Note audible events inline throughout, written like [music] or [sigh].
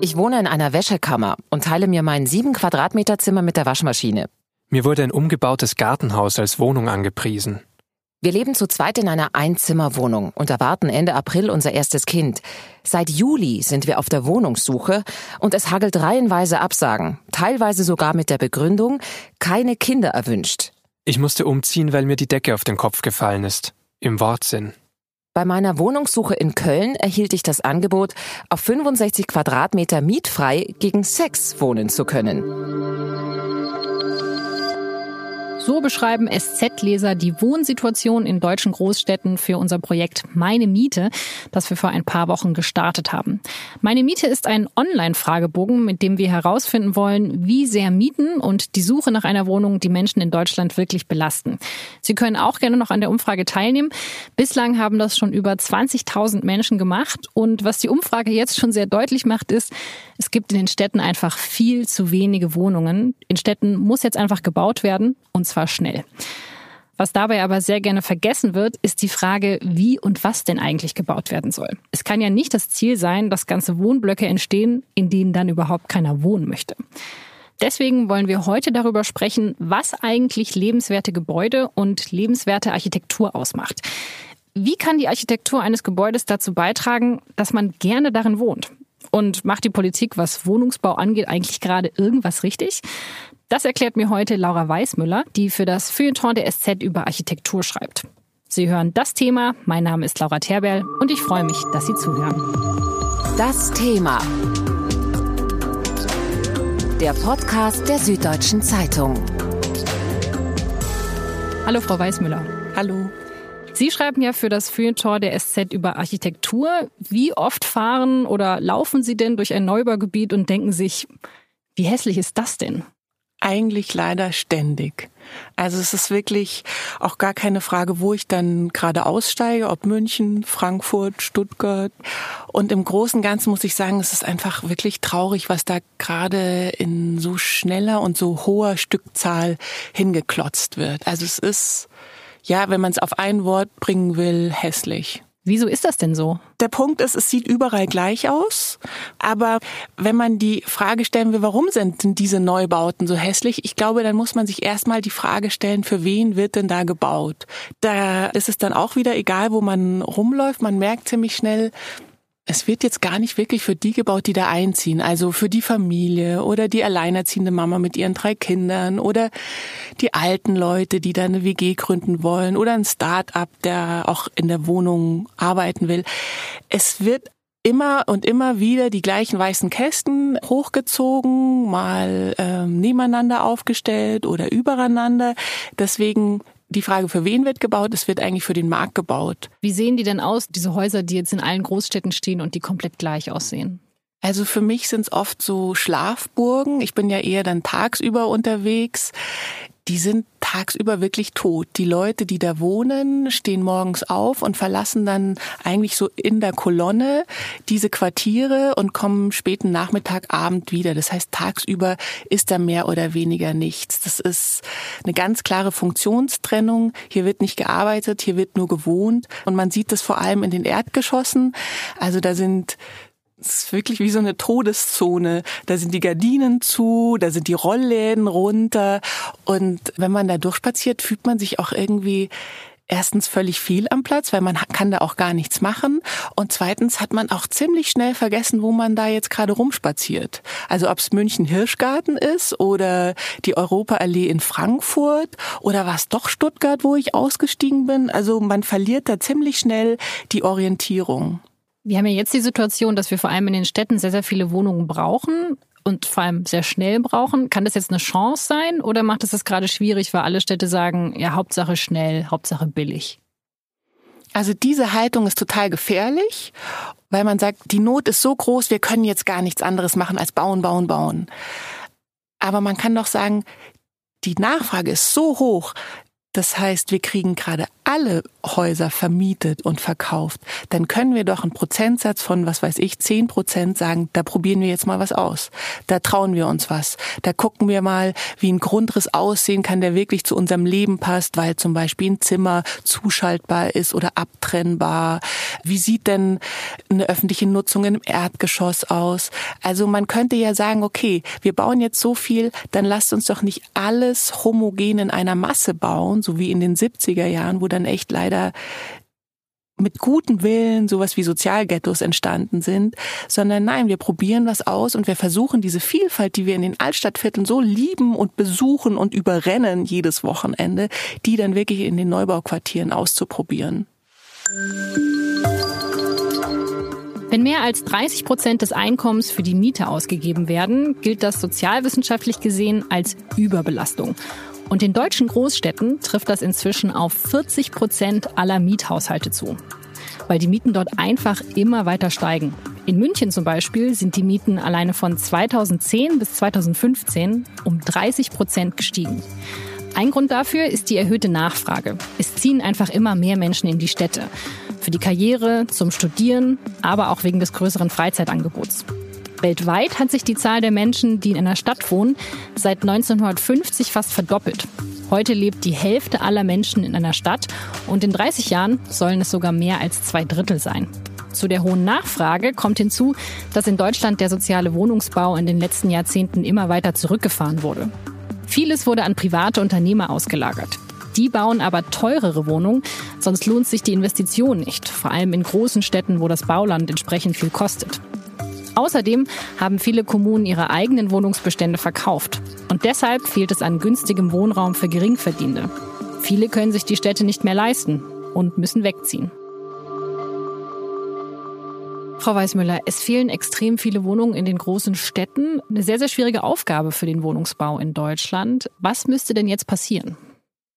Ich wohne in einer Wäschekammer und teile mir mein sieben Quadratmeter Zimmer mit der Waschmaschine. Mir wurde ein umgebautes Gartenhaus als Wohnung angepriesen. Wir leben zu zweit in einer Einzimmerwohnung und erwarten Ende April unser erstes Kind. Seit Juli sind wir auf der Wohnungssuche und es hagelt reihenweise Absagen, teilweise sogar mit der Begründung, keine Kinder erwünscht. Ich musste umziehen, weil mir die Decke auf den Kopf gefallen ist. Im Wortsinn. Bei meiner Wohnungssuche in Köln erhielt ich das Angebot, auf 65 Quadratmeter mietfrei gegen Sex wohnen zu können. So beschreiben SZ-Leser die Wohnsituation in deutschen Großstädten für unser Projekt Meine Miete, das wir vor ein paar Wochen gestartet haben. Meine Miete ist ein Online-Fragebogen, mit dem wir herausfinden wollen, wie sehr Mieten und die Suche nach einer Wohnung die Menschen in Deutschland wirklich belasten. Sie können auch gerne noch an der Umfrage teilnehmen. Bislang haben das schon über 20.000 Menschen gemacht und was die Umfrage jetzt schon sehr deutlich macht, ist, es gibt in den Städten einfach viel zu wenige Wohnungen. In Städten muss jetzt einfach gebaut werden und zwar schnell. Was dabei aber sehr gerne vergessen wird, ist die Frage, wie und was denn eigentlich gebaut werden soll. Es kann ja nicht das Ziel sein, dass ganze Wohnblöcke entstehen, in denen dann überhaupt keiner wohnen möchte. Deswegen wollen wir heute darüber sprechen, was eigentlich lebenswerte Gebäude und lebenswerte Architektur ausmacht. Wie kann die Architektur eines Gebäudes dazu beitragen, dass man gerne darin wohnt? Und macht die Politik, was Wohnungsbau angeht, eigentlich gerade irgendwas richtig? Das erklärt mir heute Laura Weißmüller, die für das Feuilleton der SZ über Architektur schreibt. Sie hören das Thema. Mein Name ist Laura Terberl und ich freue mich, dass Sie zuhören. Das Thema. Der Podcast der Süddeutschen Zeitung. Hallo, Frau Weißmüller. Hallo. Sie schreiben ja für das Feuilleton der SZ über Architektur. Wie oft fahren oder laufen Sie denn durch ein Neubaugebiet und denken sich, wie hässlich ist das denn? Eigentlich leider ständig. Also es ist wirklich auch gar keine Frage, wo ich dann gerade aussteige, ob München, Frankfurt, Stuttgart. Und im Großen und Ganzen muss ich sagen, es ist einfach wirklich traurig, was da gerade in so schneller und so hoher Stückzahl hingeklotzt wird. Also es ist ja, wenn man es auf ein Wort bringen will, hässlich. Wieso ist das denn so? Der Punkt ist, es sieht überall gleich aus. Aber wenn man die Frage stellen will, warum sind denn diese Neubauten so hässlich? Ich glaube, dann muss man sich erstmal die Frage stellen, für wen wird denn da gebaut? Da ist es dann auch wieder egal, wo man rumläuft. Man merkt ziemlich schnell, es wird jetzt gar nicht wirklich für die gebaut, die da einziehen. Also für die Familie oder die alleinerziehende Mama mit ihren drei Kindern oder die alten Leute, die da eine WG gründen wollen oder ein Start-up, der auch in der Wohnung arbeiten will. Es wird immer und immer wieder die gleichen weißen Kästen hochgezogen, mal ähm, nebeneinander aufgestellt oder übereinander. Deswegen die Frage, für wen wird gebaut, es wird eigentlich für den Markt gebaut. Wie sehen die denn aus, diese Häuser, die jetzt in allen Großstädten stehen und die komplett gleich aussehen? Also für mich sind es oft so Schlafburgen. Ich bin ja eher dann tagsüber unterwegs die sind tagsüber wirklich tot. Die Leute, die da wohnen, stehen morgens auf und verlassen dann eigentlich so in der Kolonne diese Quartiere und kommen späten Nachmittag, Abend wieder. Das heißt, tagsüber ist da mehr oder weniger nichts. Das ist eine ganz klare Funktionstrennung. Hier wird nicht gearbeitet, hier wird nur gewohnt. Und man sieht das vor allem in den Erdgeschossen. Also da sind es ist wirklich wie so eine Todeszone. Da sind die Gardinen zu, da sind die Rollläden runter. Und wenn man da durchspaziert, fühlt man sich auch irgendwie erstens völlig viel am Platz, weil man kann da auch gar nichts machen. Und zweitens hat man auch ziemlich schnell vergessen, wo man da jetzt gerade rumspaziert. Also ob es München Hirschgarten ist oder die Europaallee in Frankfurt oder war es doch Stuttgart, wo ich ausgestiegen bin. Also man verliert da ziemlich schnell die Orientierung. Wir haben ja jetzt die Situation, dass wir vor allem in den Städten sehr, sehr viele Wohnungen brauchen und vor allem sehr schnell brauchen. Kann das jetzt eine Chance sein oder macht es das gerade schwierig, weil alle Städte sagen, ja, Hauptsache schnell, Hauptsache billig? Also diese Haltung ist total gefährlich, weil man sagt, die Not ist so groß, wir können jetzt gar nichts anderes machen als bauen, bauen, bauen. Aber man kann doch sagen, die Nachfrage ist so hoch, das heißt, wir kriegen gerade alle Häuser vermietet und verkauft, dann können wir doch einen Prozentsatz von, was weiß ich, zehn Prozent sagen, da probieren wir jetzt mal was aus. Da trauen wir uns was. Da gucken wir mal, wie ein Grundriss aussehen kann, der wirklich zu unserem Leben passt, weil zum Beispiel ein Zimmer zuschaltbar ist oder abtrennbar. Wie sieht denn eine öffentliche Nutzung im Erdgeschoss aus? Also man könnte ja sagen, okay, wir bauen jetzt so viel, dann lasst uns doch nicht alles homogen in einer Masse bauen, so wie in den 70er Jahren, wo dann echt leider mit gutem Willen sowas wie Sozialghettos entstanden sind, sondern nein, wir probieren was aus und wir versuchen diese Vielfalt, die wir in den Altstadtvierteln so lieben und besuchen und überrennen jedes Wochenende, die dann wirklich in den Neubauquartieren auszuprobieren. Wenn mehr als 30 Prozent des Einkommens für die Miete ausgegeben werden, gilt das sozialwissenschaftlich gesehen als Überbelastung. Und in deutschen Großstädten trifft das inzwischen auf 40 Prozent aller Miethaushalte zu, weil die Mieten dort einfach immer weiter steigen. In München zum Beispiel sind die Mieten alleine von 2010 bis 2015 um 30 Prozent gestiegen. Ein Grund dafür ist die erhöhte Nachfrage. Es ziehen einfach immer mehr Menschen in die Städte. Für die Karriere, zum Studieren, aber auch wegen des größeren Freizeitangebots. Weltweit hat sich die Zahl der Menschen, die in einer Stadt wohnen, seit 1950 fast verdoppelt. Heute lebt die Hälfte aller Menschen in einer Stadt und in 30 Jahren sollen es sogar mehr als zwei Drittel sein. Zu der hohen Nachfrage kommt hinzu, dass in Deutschland der soziale Wohnungsbau in den letzten Jahrzehnten immer weiter zurückgefahren wurde. Vieles wurde an private Unternehmer ausgelagert. Die bauen aber teurere Wohnungen, sonst lohnt sich die Investition nicht, vor allem in großen Städten, wo das Bauland entsprechend viel kostet. Außerdem haben viele Kommunen ihre eigenen Wohnungsbestände verkauft. Und deshalb fehlt es an günstigem Wohnraum für Geringverdienende. Viele können sich die Städte nicht mehr leisten und müssen wegziehen. Frau Weißmüller, es fehlen extrem viele Wohnungen in den großen Städten. Eine sehr, sehr schwierige Aufgabe für den Wohnungsbau in Deutschland. Was müsste denn jetzt passieren?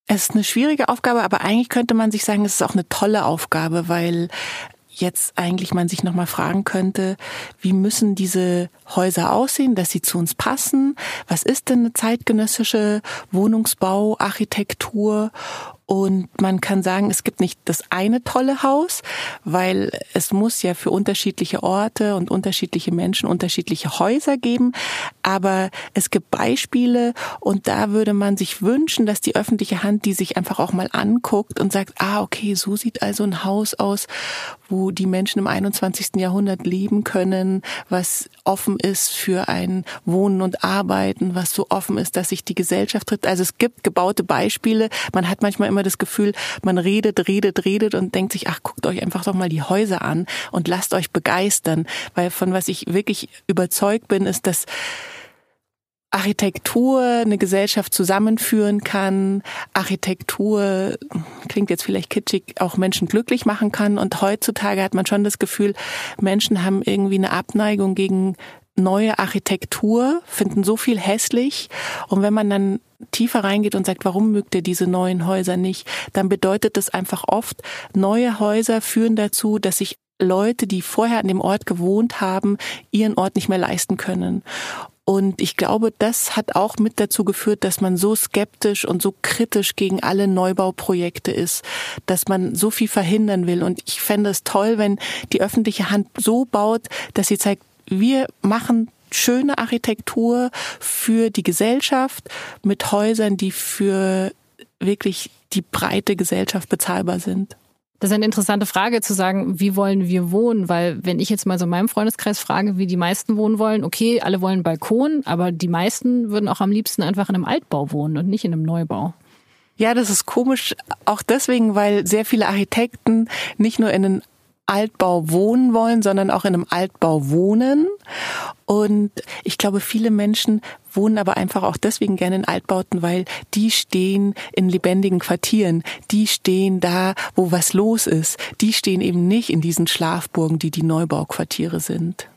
Es ist eine schwierige Aufgabe, aber eigentlich könnte man sich sagen, es ist auch eine tolle Aufgabe, weil jetzt eigentlich man sich nochmal fragen könnte, wie müssen diese Häuser aussehen, dass sie zu uns passen? Was ist denn eine zeitgenössische Wohnungsbauarchitektur? Und man kann sagen, es gibt nicht das eine tolle Haus, weil es muss ja für unterschiedliche Orte und unterschiedliche Menschen unterschiedliche Häuser geben. Aber es gibt Beispiele und da würde man sich wünschen, dass die öffentliche Hand die sich einfach auch mal anguckt und sagt, ah, okay, so sieht also ein Haus aus, wo die Menschen im 21. Jahrhundert leben können, was offen ist für ein Wohnen und Arbeiten, was so offen ist, dass sich die Gesellschaft tritt. Also es gibt gebaute Beispiele. Man hat manchmal immer das Gefühl, man redet, redet, redet und denkt sich, ach, guckt euch einfach doch mal die Häuser an und lasst euch begeistern. Weil von was ich wirklich überzeugt bin, ist, dass Architektur eine Gesellschaft zusammenführen kann, Architektur klingt jetzt vielleicht kitschig, auch Menschen glücklich machen kann. Und heutzutage hat man schon das Gefühl, Menschen haben irgendwie eine Abneigung gegen neue Architektur, finden so viel hässlich. Und wenn man dann tiefer reingeht und sagt, warum mögt ihr diese neuen Häuser nicht, dann bedeutet das einfach oft, neue Häuser führen dazu, dass sich Leute, die vorher an dem Ort gewohnt haben, ihren Ort nicht mehr leisten können. Und ich glaube, das hat auch mit dazu geführt, dass man so skeptisch und so kritisch gegen alle Neubauprojekte ist, dass man so viel verhindern will. Und ich fände es toll, wenn die öffentliche Hand so baut, dass sie zeigt, wir machen schöne Architektur für die Gesellschaft mit Häusern, die für wirklich die breite Gesellschaft bezahlbar sind. Das ist eine interessante Frage zu sagen, wie wollen wir wohnen? Weil wenn ich jetzt mal so in meinem Freundeskreis frage, wie die meisten wohnen wollen, okay, alle wollen Balkon, aber die meisten würden auch am liebsten einfach in einem Altbau wohnen und nicht in einem Neubau. Ja, das ist komisch, auch deswegen, weil sehr viele Architekten nicht nur in einen Altbau wohnen wollen, sondern auch in einem Altbau wohnen. Und ich glaube, viele Menschen wohnen aber einfach auch deswegen gerne in Altbauten, weil die stehen in lebendigen Quartieren. Die stehen da, wo was los ist. Die stehen eben nicht in diesen Schlafburgen, die die Neubauquartiere sind.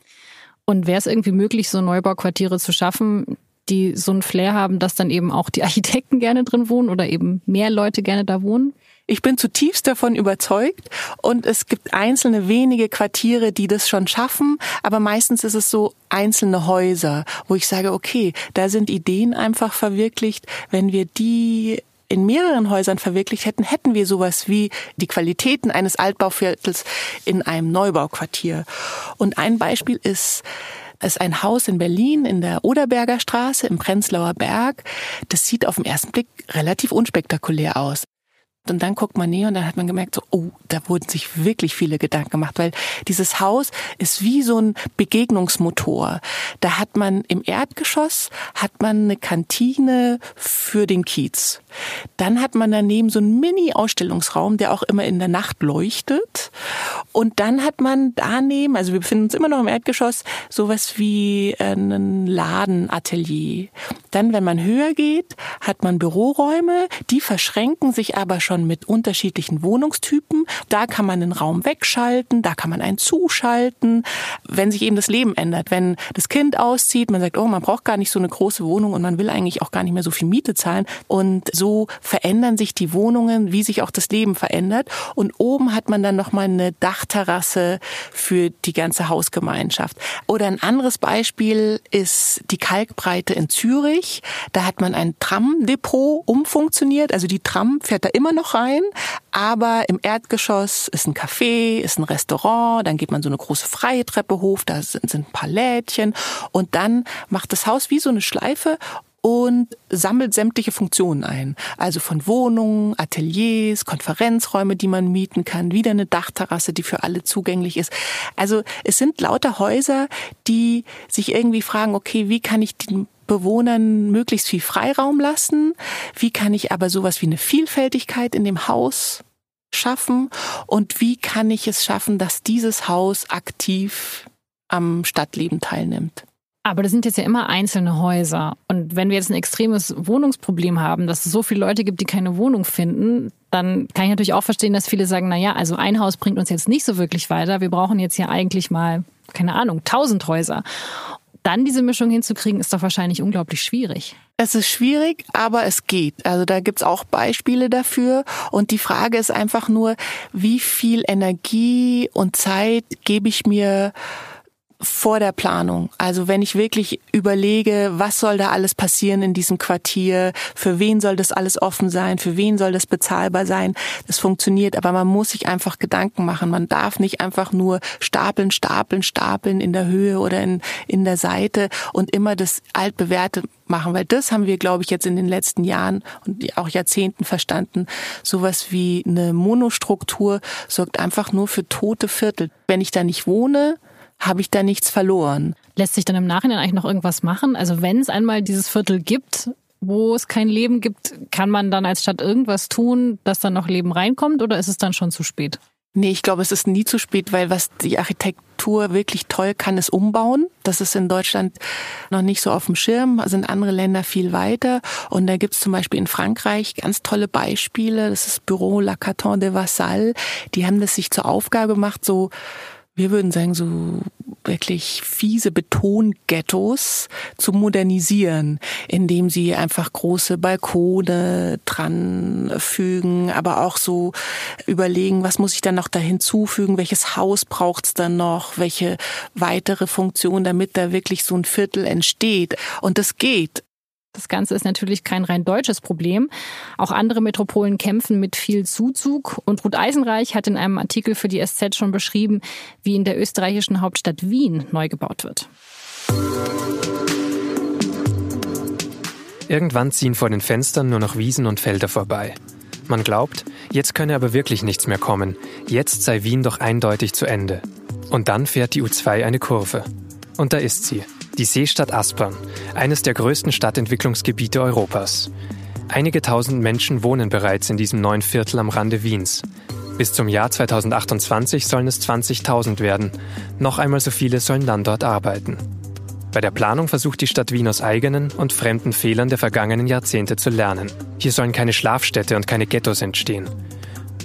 Und wäre es irgendwie möglich, so Neubauquartiere zu schaffen, die so ein Flair haben, dass dann eben auch die [laughs] Architekten gerne drin wohnen oder eben mehr Leute gerne da wohnen? Ich bin zutiefst davon überzeugt und es gibt einzelne wenige Quartiere, die das schon schaffen, aber meistens ist es so einzelne Häuser, wo ich sage, okay, da sind Ideen einfach verwirklicht, wenn wir die in mehreren Häusern verwirklicht hätten, hätten wir sowas wie die Qualitäten eines Altbauviertels in einem Neubauquartier. Und ein Beispiel ist, ist ein Haus in Berlin in der Oderberger Straße im Prenzlauer Berg. Das sieht auf den ersten Blick relativ unspektakulär aus. Und dann guckt man näher und dann hat man gemerkt, so, oh, da wurden sich wirklich viele Gedanken gemacht, weil dieses Haus ist wie so ein Begegnungsmotor. Da hat man im Erdgeschoss hat man eine Kantine für den Kiez. Dann hat man daneben so einen Mini-Ausstellungsraum, der auch immer in der Nacht leuchtet. Und dann hat man daneben, also wir befinden uns immer noch im Erdgeschoss, sowas wie ein Ladenatelier. Dann, wenn man höher geht, hat man Büroräume, die verschränken sich aber schon schon mit unterschiedlichen Wohnungstypen. Da kann man einen Raum wegschalten, da kann man einen zuschalten, wenn sich eben das Leben ändert. Wenn das Kind auszieht, man sagt, oh, man braucht gar nicht so eine große Wohnung und man will eigentlich auch gar nicht mehr so viel Miete zahlen. Und so verändern sich die Wohnungen, wie sich auch das Leben verändert. Und oben hat man dann nochmal eine Dachterrasse für die ganze Hausgemeinschaft. Oder ein anderes Beispiel ist die Kalkbreite in Zürich. Da hat man ein Tramdepot umfunktioniert. Also die Tram fährt da immer noch noch rein, aber im Erdgeschoss ist ein Café, ist ein Restaurant, dann geht man so eine große freie Treppe hoch, da sind, sind ein paar Lädchen und dann macht das Haus wie so eine Schleife und sammelt sämtliche Funktionen ein. Also von Wohnungen, Ateliers, Konferenzräume, die man mieten kann, wieder eine Dachterrasse, die für alle zugänglich ist. Also es sind lauter Häuser, die sich irgendwie fragen, okay, wie kann ich den Bewohnern möglichst viel Freiraum lassen? Wie kann ich aber sowas wie eine Vielfältigkeit in dem Haus schaffen? Und wie kann ich es schaffen, dass dieses Haus aktiv am Stadtleben teilnimmt? Aber das sind jetzt ja immer einzelne Häuser. Und wenn wir jetzt ein extremes Wohnungsproblem haben, dass es so viele Leute gibt, die keine Wohnung finden, dann kann ich natürlich auch verstehen, dass viele sagen, na ja, also ein Haus bringt uns jetzt nicht so wirklich weiter. Wir brauchen jetzt ja eigentlich mal, keine Ahnung, tausend Häuser dann diese Mischung hinzukriegen, ist doch wahrscheinlich unglaublich schwierig. Es ist schwierig, aber es geht. Also da gibt's auch Beispiele dafür. Und die Frage ist einfach nur, wie viel Energie und Zeit gebe ich mir vor der Planung. Also wenn ich wirklich überlege, was soll da alles passieren in diesem Quartier, für wen soll das alles offen sein, für wen soll das bezahlbar sein, das funktioniert. Aber man muss sich einfach Gedanken machen. Man darf nicht einfach nur stapeln, stapeln, stapeln in der Höhe oder in, in der Seite und immer das altbewährte machen, weil das haben wir, glaube ich, jetzt in den letzten Jahren und auch Jahrzehnten verstanden. Sowas wie eine Monostruktur sorgt einfach nur für tote Viertel. Wenn ich da nicht wohne, habe ich da nichts verloren. Lässt sich dann im Nachhinein eigentlich noch irgendwas machen? Also wenn es einmal dieses Viertel gibt, wo es kein Leben gibt, kann man dann als Stadt irgendwas tun, dass dann noch Leben reinkommt oder ist es dann schon zu spät? Nee, ich glaube, es ist nie zu spät, weil was die Architektur wirklich toll kann, ist umbauen. Das ist in Deutschland noch nicht so auf dem Schirm, sind andere Länder viel weiter. Und da gibt's zum Beispiel in Frankreich ganz tolle Beispiele. Das ist Büro La Carton de Vassal. Die haben das sich zur Aufgabe gemacht, so wir würden sagen, so wirklich fiese Betonghettos zu modernisieren, indem sie einfach große Balkone dran fügen, aber auch so überlegen, was muss ich dann noch da hinzufügen, welches Haus braucht's dann noch, welche weitere Funktion, damit da wirklich so ein Viertel entsteht. Und das geht. Das Ganze ist natürlich kein rein deutsches Problem. Auch andere Metropolen kämpfen mit viel Zuzug. Und Ruth Eisenreich hat in einem Artikel für die SZ schon beschrieben, wie in der österreichischen Hauptstadt Wien neu gebaut wird. Irgendwann ziehen vor den Fenstern nur noch Wiesen und Felder vorbei. Man glaubt, jetzt könne aber wirklich nichts mehr kommen. Jetzt sei Wien doch eindeutig zu Ende. Und dann fährt die U2 eine Kurve. Und da ist sie, die Seestadt Aspern, eines der größten Stadtentwicklungsgebiete Europas. Einige tausend Menschen wohnen bereits in diesem neuen Viertel am Rande Wiens. Bis zum Jahr 2028 sollen es 20.000 werden. Noch einmal so viele sollen dann dort arbeiten. Bei der Planung versucht die Stadt Wien aus eigenen und fremden Fehlern der vergangenen Jahrzehnte zu lernen. Hier sollen keine Schlafstädte und keine Ghettos entstehen.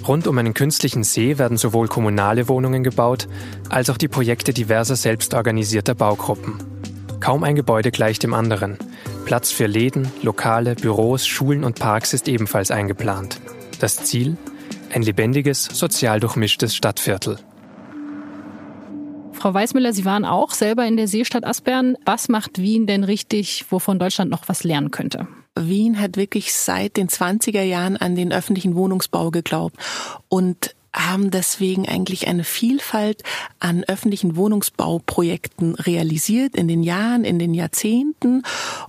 Rund um einen künstlichen See werden sowohl kommunale Wohnungen gebaut, als auch die Projekte diverser selbstorganisierter Baugruppen. Kaum ein Gebäude gleicht dem anderen. Platz für Läden, Lokale, Büros, Schulen und Parks ist ebenfalls eingeplant. Das Ziel? Ein lebendiges, sozial durchmischtes Stadtviertel. Frau Weißmüller, Sie waren auch selber in der Seestadt Aspern. Was macht Wien denn richtig, wovon Deutschland noch was lernen könnte? Wien hat wirklich seit den 20er Jahren an den öffentlichen Wohnungsbau geglaubt. Und haben deswegen eigentlich eine Vielfalt an öffentlichen Wohnungsbauprojekten realisiert in den Jahren, in den Jahrzehnten.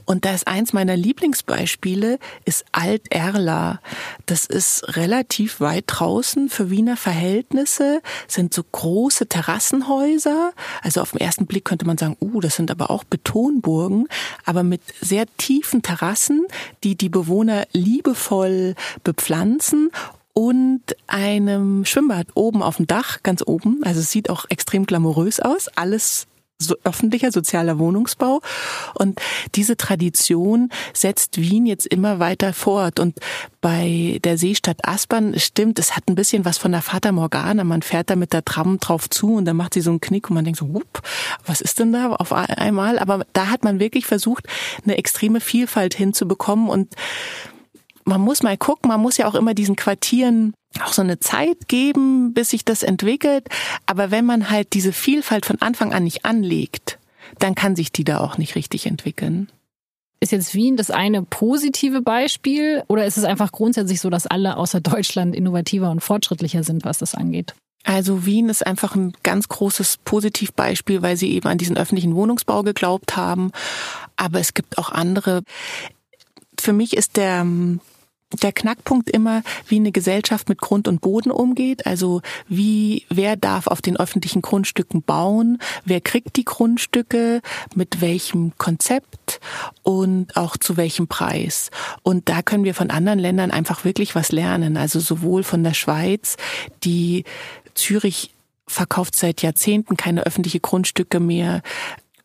Und da ist eins meiner Lieblingsbeispiele, ist Alt-Erla. Das ist relativ weit draußen für Wiener Verhältnisse, sind so große Terrassenhäuser. Also auf den ersten Blick könnte man sagen, uh, das sind aber auch Betonburgen, aber mit sehr tiefen Terrassen, die die Bewohner liebevoll bepflanzen und einem Schwimmbad oben auf dem Dach, ganz oben. Also es sieht auch extrem glamourös aus. Alles so öffentlicher sozialer Wohnungsbau. Und diese Tradition setzt Wien jetzt immer weiter fort. Und bei der Seestadt Aspern stimmt, es hat ein bisschen was von der Fata Morgana. Man fährt da mit der Tram drauf zu und dann macht sie so einen Knick und man denkt so, whoop, was ist denn da auf einmal? Aber da hat man wirklich versucht, eine extreme Vielfalt hinzubekommen und man muss mal gucken, man muss ja auch immer diesen Quartieren auch so eine Zeit geben, bis sich das entwickelt. Aber wenn man halt diese Vielfalt von Anfang an nicht anlegt, dann kann sich die da auch nicht richtig entwickeln. Ist jetzt Wien das eine positive Beispiel oder ist es einfach grundsätzlich so, dass alle außer Deutschland innovativer und fortschrittlicher sind, was das angeht? Also Wien ist einfach ein ganz großes Positivbeispiel, weil sie eben an diesen öffentlichen Wohnungsbau geglaubt haben. Aber es gibt auch andere. Für mich ist der der Knackpunkt immer, wie eine Gesellschaft mit Grund und Boden umgeht. Also wie, wer darf auf den öffentlichen Grundstücken bauen? Wer kriegt die Grundstücke? Mit welchem Konzept? Und auch zu welchem Preis? Und da können wir von anderen Ländern einfach wirklich was lernen. Also sowohl von der Schweiz, die Zürich verkauft seit Jahrzehnten keine öffentliche Grundstücke mehr.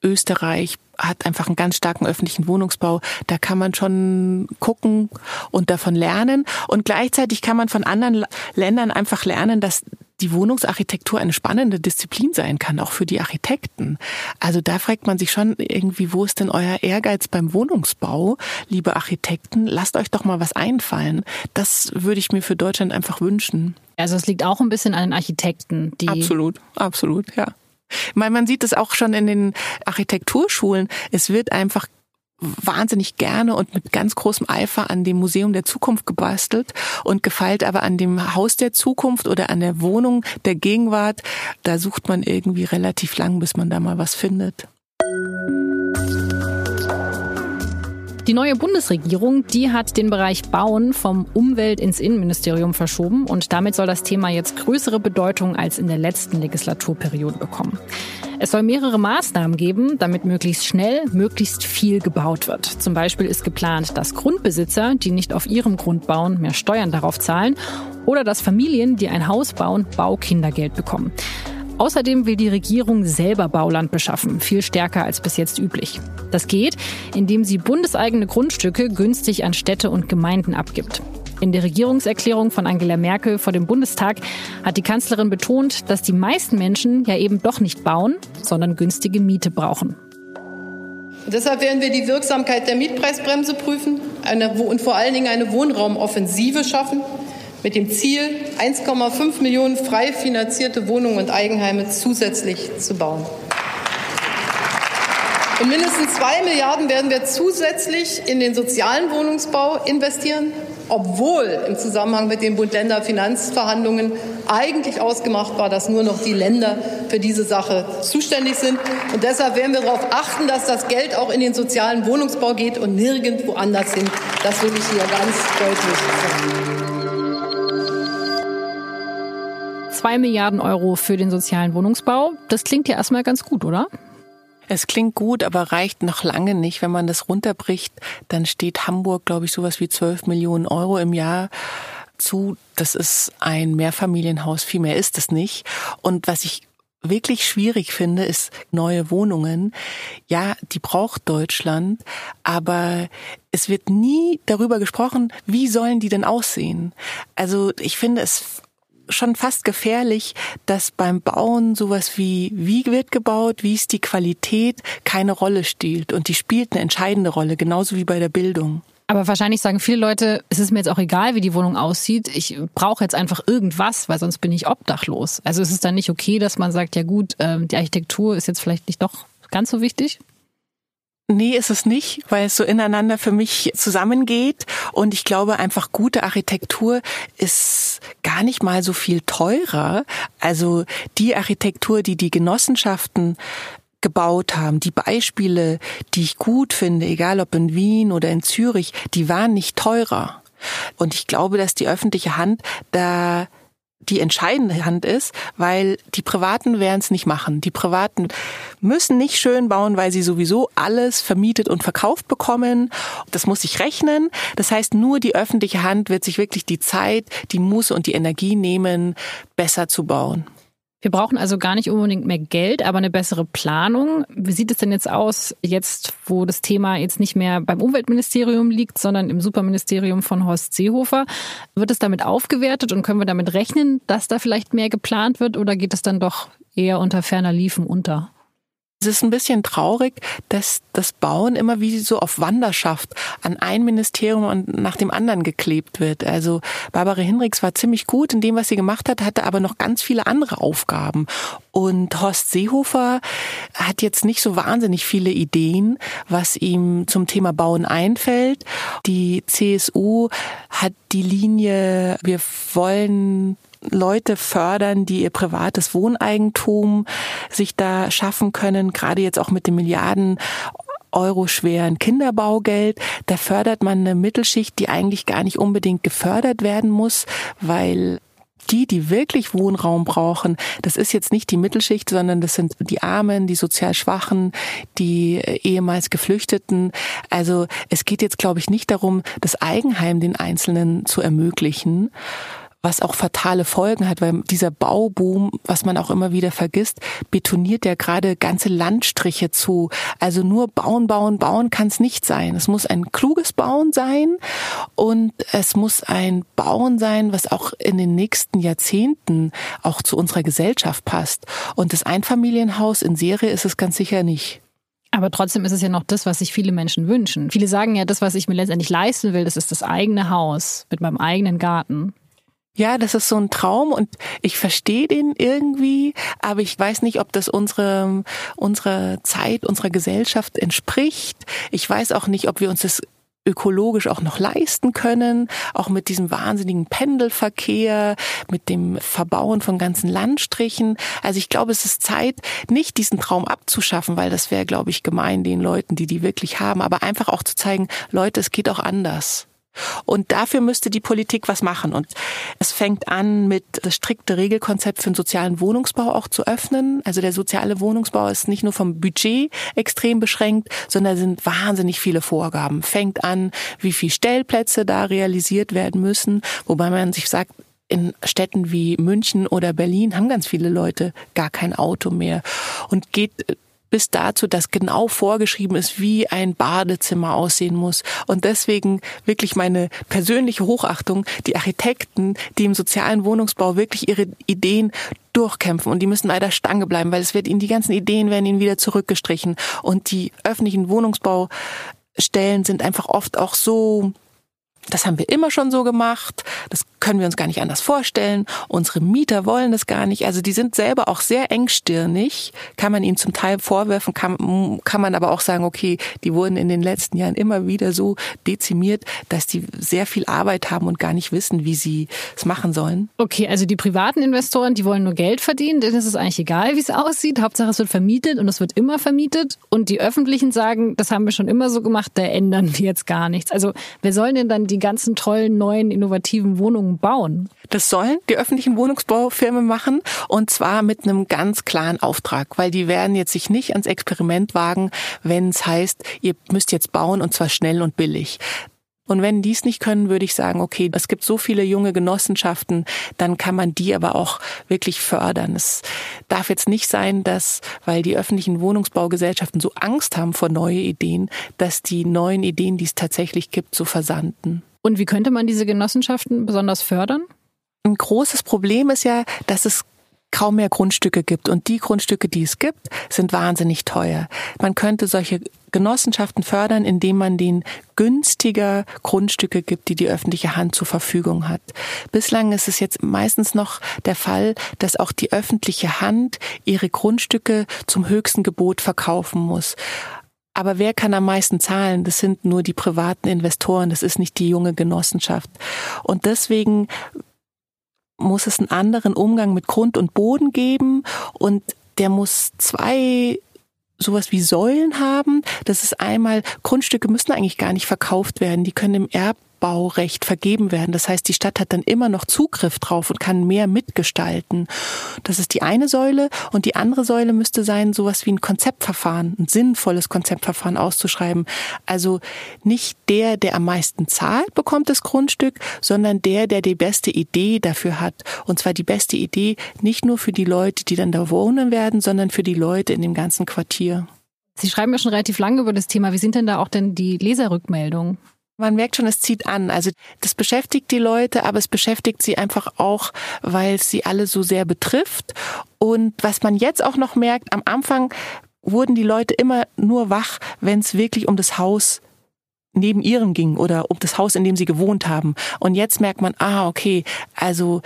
Österreich hat einfach einen ganz starken öffentlichen Wohnungsbau. Da kann man schon gucken und davon lernen. Und gleichzeitig kann man von anderen Ländern einfach lernen, dass die Wohnungsarchitektur eine spannende Disziplin sein kann, auch für die Architekten. Also da fragt man sich schon irgendwie, wo ist denn euer Ehrgeiz beim Wohnungsbau, liebe Architekten? Lasst euch doch mal was einfallen. Das würde ich mir für Deutschland einfach wünschen. Also es liegt auch ein bisschen an den Architekten, die absolut, absolut, ja. Meine, man sieht es auch schon in den Architekturschulen. Es wird einfach wahnsinnig gerne und mit ganz großem Eifer an dem Museum der Zukunft gebastelt und gefeilt aber an dem Haus der Zukunft oder an der Wohnung der Gegenwart. Da sucht man irgendwie relativ lang, bis man da mal was findet. Die neue Bundesregierung, die hat den Bereich Bauen vom Umwelt ins Innenministerium verschoben und damit soll das Thema jetzt größere Bedeutung als in der letzten Legislaturperiode bekommen. Es soll mehrere Maßnahmen geben, damit möglichst schnell möglichst viel gebaut wird. Zum Beispiel ist geplant, dass Grundbesitzer, die nicht auf ihrem Grund bauen, mehr Steuern darauf zahlen oder dass Familien, die ein Haus bauen, Baukindergeld bekommen. Außerdem will die Regierung selber Bauland beschaffen, viel stärker als bis jetzt üblich. Das geht, indem sie bundeseigene Grundstücke günstig an Städte und Gemeinden abgibt. In der Regierungserklärung von Angela Merkel vor dem Bundestag hat die Kanzlerin betont, dass die meisten Menschen ja eben doch nicht bauen, sondern günstige Miete brauchen. deshalb werden wir die Wirksamkeit der Mietpreisbremse prüfen eine, und vor allen Dingen eine Wohnraumoffensive schaffen mit dem Ziel, 1,5 Millionen frei finanzierte Wohnungen und Eigenheime zusätzlich zu bauen. Und mindestens zwei Milliarden werden wir zusätzlich in den sozialen Wohnungsbau investieren, obwohl im Zusammenhang mit den Bund-Länder-Finanzverhandlungen eigentlich ausgemacht war, dass nur noch die Länder für diese Sache zuständig sind. Und deshalb werden wir darauf achten, dass das Geld auch in den sozialen Wohnungsbau geht und nirgendwo anders hin. Das will ich hier ganz deutlich sagen. Zwei Milliarden Euro für den sozialen Wohnungsbau. Das klingt ja erstmal ganz gut, oder? Es klingt gut, aber reicht noch lange nicht. Wenn man das runterbricht, dann steht Hamburg, glaube ich, sowas wie 12 Millionen Euro im Jahr zu. Das ist ein Mehrfamilienhaus. Viel mehr ist es nicht. Und was ich wirklich schwierig finde, ist neue Wohnungen. Ja, die braucht Deutschland, aber es wird nie darüber gesprochen, wie sollen die denn aussehen. Also ich finde es schon fast gefährlich, dass beim Bauen sowas wie, wie wird gebaut, wie ist die Qualität, keine Rolle spielt. Und die spielt eine entscheidende Rolle, genauso wie bei der Bildung. Aber wahrscheinlich sagen viele Leute, es ist mir jetzt auch egal, wie die Wohnung aussieht. Ich brauche jetzt einfach irgendwas, weil sonst bin ich obdachlos. Also ist es dann nicht okay, dass man sagt, ja gut, ähm, die Architektur ist jetzt vielleicht nicht doch ganz so wichtig? Nee, ist es nicht, weil es so ineinander für mich zusammengeht. Und ich glaube einfach, gute Architektur ist gar nicht mal so viel teurer. Also die Architektur, die die Genossenschaften gebaut haben, die Beispiele, die ich gut finde, egal ob in Wien oder in Zürich, die waren nicht teurer. Und ich glaube, dass die öffentliche Hand da die entscheidende Hand ist, weil die Privaten werden es nicht machen. Die Privaten müssen nicht schön bauen, weil sie sowieso alles vermietet und verkauft bekommen. Das muss sich rechnen. Das heißt, nur die öffentliche Hand wird sich wirklich die Zeit, die Muße und die Energie nehmen, besser zu bauen. Wir brauchen also gar nicht unbedingt mehr Geld, aber eine bessere Planung. Wie sieht es denn jetzt aus, jetzt wo das Thema jetzt nicht mehr beim Umweltministerium liegt, sondern im Superministerium von Horst Seehofer? Wird es damit aufgewertet und können wir damit rechnen, dass da vielleicht mehr geplant wird oder geht es dann doch eher unter ferner Liefen unter? Es ist ein bisschen traurig, dass das Bauen immer wie so auf Wanderschaft an ein Ministerium und nach dem anderen geklebt wird. Also Barbara Hinrichs war ziemlich gut in dem, was sie gemacht hat, hatte aber noch ganz viele andere Aufgaben. Und Horst Seehofer hat jetzt nicht so wahnsinnig viele Ideen, was ihm zum Thema Bauen einfällt. Die CSU hat die Linie, wir wollen Leute fördern, die ihr privates Wohneigentum sich da schaffen können, gerade jetzt auch mit den Milliarden Euro schweren Kinderbaugeld. Da fördert man eine Mittelschicht, die eigentlich gar nicht unbedingt gefördert werden muss, weil die, die wirklich Wohnraum brauchen, das ist jetzt nicht die Mittelschicht, sondern das sind die Armen, die sozial Schwachen, die ehemals Geflüchteten. Also es geht jetzt, glaube ich, nicht darum, das Eigenheim den Einzelnen zu ermöglichen, was auch fatale Folgen hat, weil dieser Bauboom, was man auch immer wieder vergisst, betoniert ja gerade ganze Landstriche zu. Also nur bauen, bauen, bauen kann es nicht sein. Es muss ein kluges Bauen sein und es muss ein Bauen sein, was auch in den nächsten Jahrzehnten auch zu unserer Gesellschaft passt. Und das Einfamilienhaus in Serie ist es ganz sicher nicht. Aber trotzdem ist es ja noch das, was sich viele Menschen wünschen. Viele sagen ja, das, was ich mir letztendlich leisten will, das ist das eigene Haus mit meinem eigenen Garten. Ja, das ist so ein Traum und ich verstehe den irgendwie, aber ich weiß nicht, ob das unsere, unsere Zeit, unserer Gesellschaft entspricht. Ich weiß auch nicht, ob wir uns das ökologisch auch noch leisten können, auch mit diesem wahnsinnigen Pendelverkehr, mit dem Verbauen von ganzen Landstrichen. Also ich glaube, es ist Zeit, nicht diesen Traum abzuschaffen, weil das wäre, glaube ich, gemein den Leuten, die die wirklich haben, aber einfach auch zu zeigen, Leute, es geht auch anders. Und dafür müsste die Politik was machen. Und es fängt an mit das strikte Regelkonzept für den sozialen Wohnungsbau auch zu öffnen. Also der soziale Wohnungsbau ist nicht nur vom Budget extrem beschränkt, sondern sind wahnsinnig viele Vorgaben. Fängt an, wie viele Stellplätze da realisiert werden müssen, wobei man sich sagt, in Städten wie München oder Berlin haben ganz viele Leute gar kein Auto mehr und geht bis dazu, dass genau vorgeschrieben ist, wie ein Badezimmer aussehen muss. Und deswegen wirklich meine persönliche Hochachtung, die Architekten, die im sozialen Wohnungsbau wirklich ihre Ideen durchkämpfen und die müssen leider Stange bleiben, weil es wird ihnen die ganzen Ideen werden ihnen wieder zurückgestrichen und die öffentlichen Wohnungsbaustellen sind einfach oft auch so das haben wir immer schon so gemacht. Das können wir uns gar nicht anders vorstellen. Unsere Mieter wollen das gar nicht. Also die sind selber auch sehr engstirnig. Kann man ihnen zum Teil vorwerfen, kann, kann man aber auch sagen, okay, die wurden in den letzten Jahren immer wieder so dezimiert, dass die sehr viel Arbeit haben und gar nicht wissen, wie sie es machen sollen. Okay, also die privaten Investoren, die wollen nur Geld verdienen, denen ist es eigentlich egal, wie es aussieht. Hauptsache es wird vermietet und es wird immer vermietet. Und die öffentlichen sagen, das haben wir schon immer so gemacht, da ändern wir jetzt gar nichts. Also wer sollen denn dann die ganzen tollen, neuen, innovativen Wohnungen bauen? Das sollen die öffentlichen Wohnungsbaufirmen machen und zwar mit einem ganz klaren Auftrag, weil die werden jetzt sich nicht ans Experiment wagen, wenn es heißt, ihr müsst jetzt bauen und zwar schnell und billig. Und wenn die es nicht können, würde ich sagen, okay, es gibt so viele junge Genossenschaften, dann kann man die aber auch wirklich fördern. Es darf jetzt nicht sein, dass, weil die öffentlichen Wohnungsbaugesellschaften so Angst haben vor neue Ideen, dass die neuen Ideen, die es tatsächlich gibt, so versanden. Und wie könnte man diese Genossenschaften besonders fördern? Ein großes Problem ist ja, dass es kaum mehr Grundstücke gibt. Und die Grundstücke, die es gibt, sind wahnsinnig teuer. Man könnte solche Genossenschaften fördern, indem man denen günstiger Grundstücke gibt, die die öffentliche Hand zur Verfügung hat. Bislang ist es jetzt meistens noch der Fall, dass auch die öffentliche Hand ihre Grundstücke zum höchsten Gebot verkaufen muss. Aber wer kann am meisten zahlen? Das sind nur die privaten Investoren, das ist nicht die junge Genossenschaft. Und deswegen muss es einen anderen Umgang mit Grund und Boden geben und der muss zwei sowas wie Säulen haben. Das ist einmal, Grundstücke müssen eigentlich gar nicht verkauft werden, die können im Erb Erbbaurecht vergeben werden. Das heißt, die Stadt hat dann immer noch Zugriff drauf und kann mehr mitgestalten. Das ist die eine Säule. Und die andere Säule müsste sein, sowas wie ein Konzeptverfahren, ein sinnvolles Konzeptverfahren auszuschreiben. Also nicht der, der am meisten zahlt, bekommt das Grundstück, sondern der, der die beste Idee dafür hat. Und zwar die beste Idee nicht nur für die Leute, die dann da wohnen werden, sondern für die Leute in dem ganzen Quartier. Sie schreiben ja schon relativ lange über das Thema. Wie sind denn da auch denn die Leserrückmeldungen? Man merkt schon, es zieht an. Also das beschäftigt die Leute, aber es beschäftigt sie einfach auch, weil es sie alle so sehr betrifft. Und was man jetzt auch noch merkt, am Anfang wurden die Leute immer nur wach, wenn es wirklich um das Haus neben ihrem ging oder um das Haus, in dem sie gewohnt haben. Und jetzt merkt man, ah, okay, also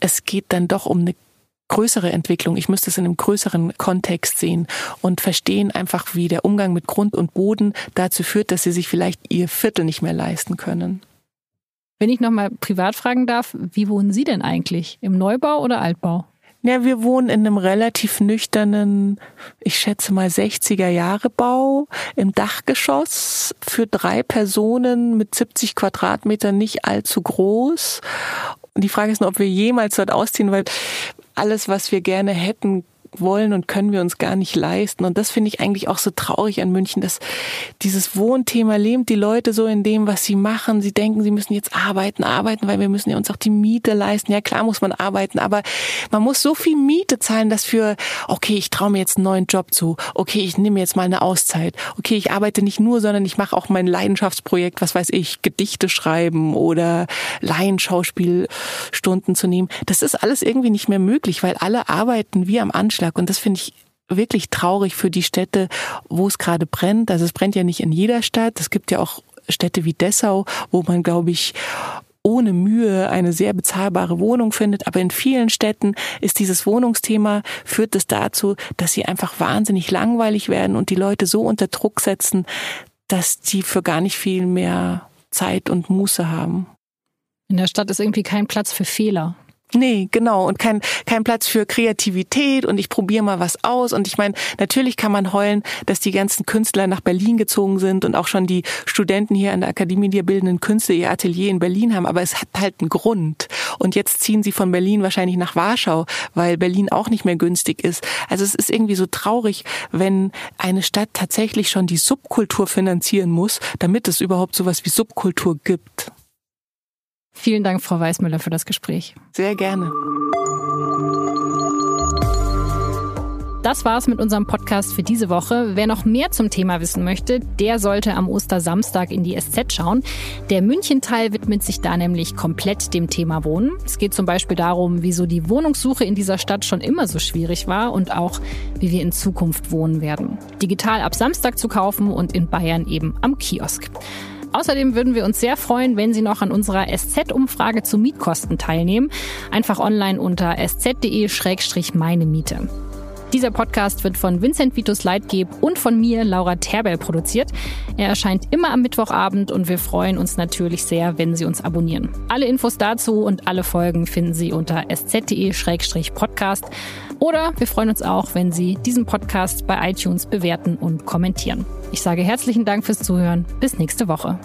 es geht dann doch um eine größere Entwicklung. Ich müsste es in einem größeren Kontext sehen und verstehen einfach, wie der Umgang mit Grund und Boden dazu führt, dass sie sich vielleicht ihr Viertel nicht mehr leisten können. Wenn ich nochmal privat fragen darf, wie wohnen Sie denn eigentlich? Im Neubau oder Altbau? Ja, wir wohnen in einem relativ nüchternen, ich schätze mal 60er Jahre Bau im Dachgeschoss für drei Personen mit 70 Quadratmetern nicht allzu groß. Die Frage ist nur, ob wir jemals dort ausziehen, weil alles, was wir gerne hätten, wollen und können wir uns gar nicht leisten. Und das finde ich eigentlich auch so traurig an München, dass dieses Wohnthema lähmt die Leute so in dem, was sie machen. Sie denken, sie müssen jetzt arbeiten, arbeiten, weil wir müssen ja uns auch die Miete leisten. Ja, klar muss man arbeiten, aber man muss so viel Miete zahlen, dass für, okay, ich traue mir jetzt einen neuen Job zu. Okay, ich nehme jetzt mal eine Auszeit. Okay, ich arbeite nicht nur, sondern ich mache auch mein Leidenschaftsprojekt, was weiß ich, Gedichte schreiben oder Laienschauspielstunden zu nehmen. Das ist alles irgendwie nicht mehr möglich, weil alle arbeiten wie am Anschlag Anschlag. Und das finde ich wirklich traurig für die Städte, wo es gerade brennt. Also es brennt ja nicht in jeder Stadt. Es gibt ja auch Städte wie Dessau, wo man, glaube ich, ohne Mühe eine sehr bezahlbare Wohnung findet. Aber in vielen Städten ist dieses Wohnungsthema, führt es dazu, dass sie einfach wahnsinnig langweilig werden und die Leute so unter Druck setzen, dass die für gar nicht viel mehr Zeit und Muße haben. In der Stadt ist irgendwie kein Platz für Fehler. Nee, genau. Und kein, kein Platz für Kreativität und ich probiere mal was aus. Und ich meine, natürlich kann man heulen, dass die ganzen Künstler nach Berlin gezogen sind und auch schon die Studenten hier an der Akademie der Bildenden Künste ihr Atelier in Berlin haben. Aber es hat halt einen Grund. Und jetzt ziehen sie von Berlin wahrscheinlich nach Warschau, weil Berlin auch nicht mehr günstig ist. Also es ist irgendwie so traurig, wenn eine Stadt tatsächlich schon die Subkultur finanzieren muss, damit es überhaupt sowas wie Subkultur gibt. Vielen Dank, Frau Weißmüller, für das Gespräch. Sehr gerne. Das war's mit unserem Podcast für diese Woche. Wer noch mehr zum Thema wissen möchte, der sollte am Ostersamstag in die SZ schauen. Der München-Teil widmet sich da nämlich komplett dem Thema Wohnen. Es geht zum Beispiel darum, wieso die Wohnungssuche in dieser Stadt schon immer so schwierig war und auch, wie wir in Zukunft wohnen werden. Digital ab Samstag zu kaufen und in Bayern eben am Kiosk. Außerdem würden wir uns sehr freuen, wenn Sie noch an unserer SZ-Umfrage zu Mietkosten teilnehmen. Einfach online unter sz.de-meine Miete. Dieser Podcast wird von Vincent Vitus Leitgeb und von mir, Laura Terbell, produziert. Er erscheint immer am Mittwochabend und wir freuen uns natürlich sehr, wenn Sie uns abonnieren. Alle Infos dazu und alle Folgen finden Sie unter sz.de-podcast. Oder wir freuen uns auch, wenn Sie diesen Podcast bei iTunes bewerten und kommentieren. Ich sage herzlichen Dank fürs Zuhören. Bis nächste Woche.